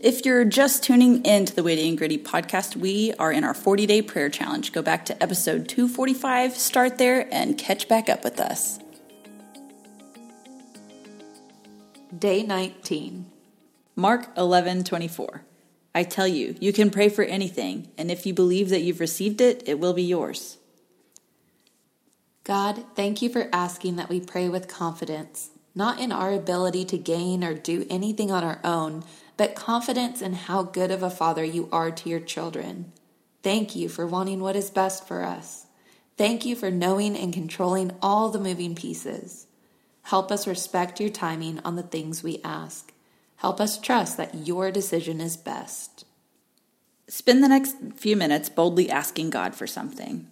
If you're just tuning in to the Witty and Gritty podcast, we are in our 40 day prayer challenge. Go back to episode 245, start there, and catch back up with us. Day 19. Mark 11 24. I tell you, you can pray for anything, and if you believe that you've received it, it will be yours. God, thank you for asking that we pray with confidence, not in our ability to gain or do anything on our own but confidence in how good of a father you are to your children. Thank you for wanting what is best for us. Thank you for knowing and controlling all the moving pieces. Help us respect your timing on the things we ask. Help us trust that your decision is best. Spend the next few minutes boldly asking God for something.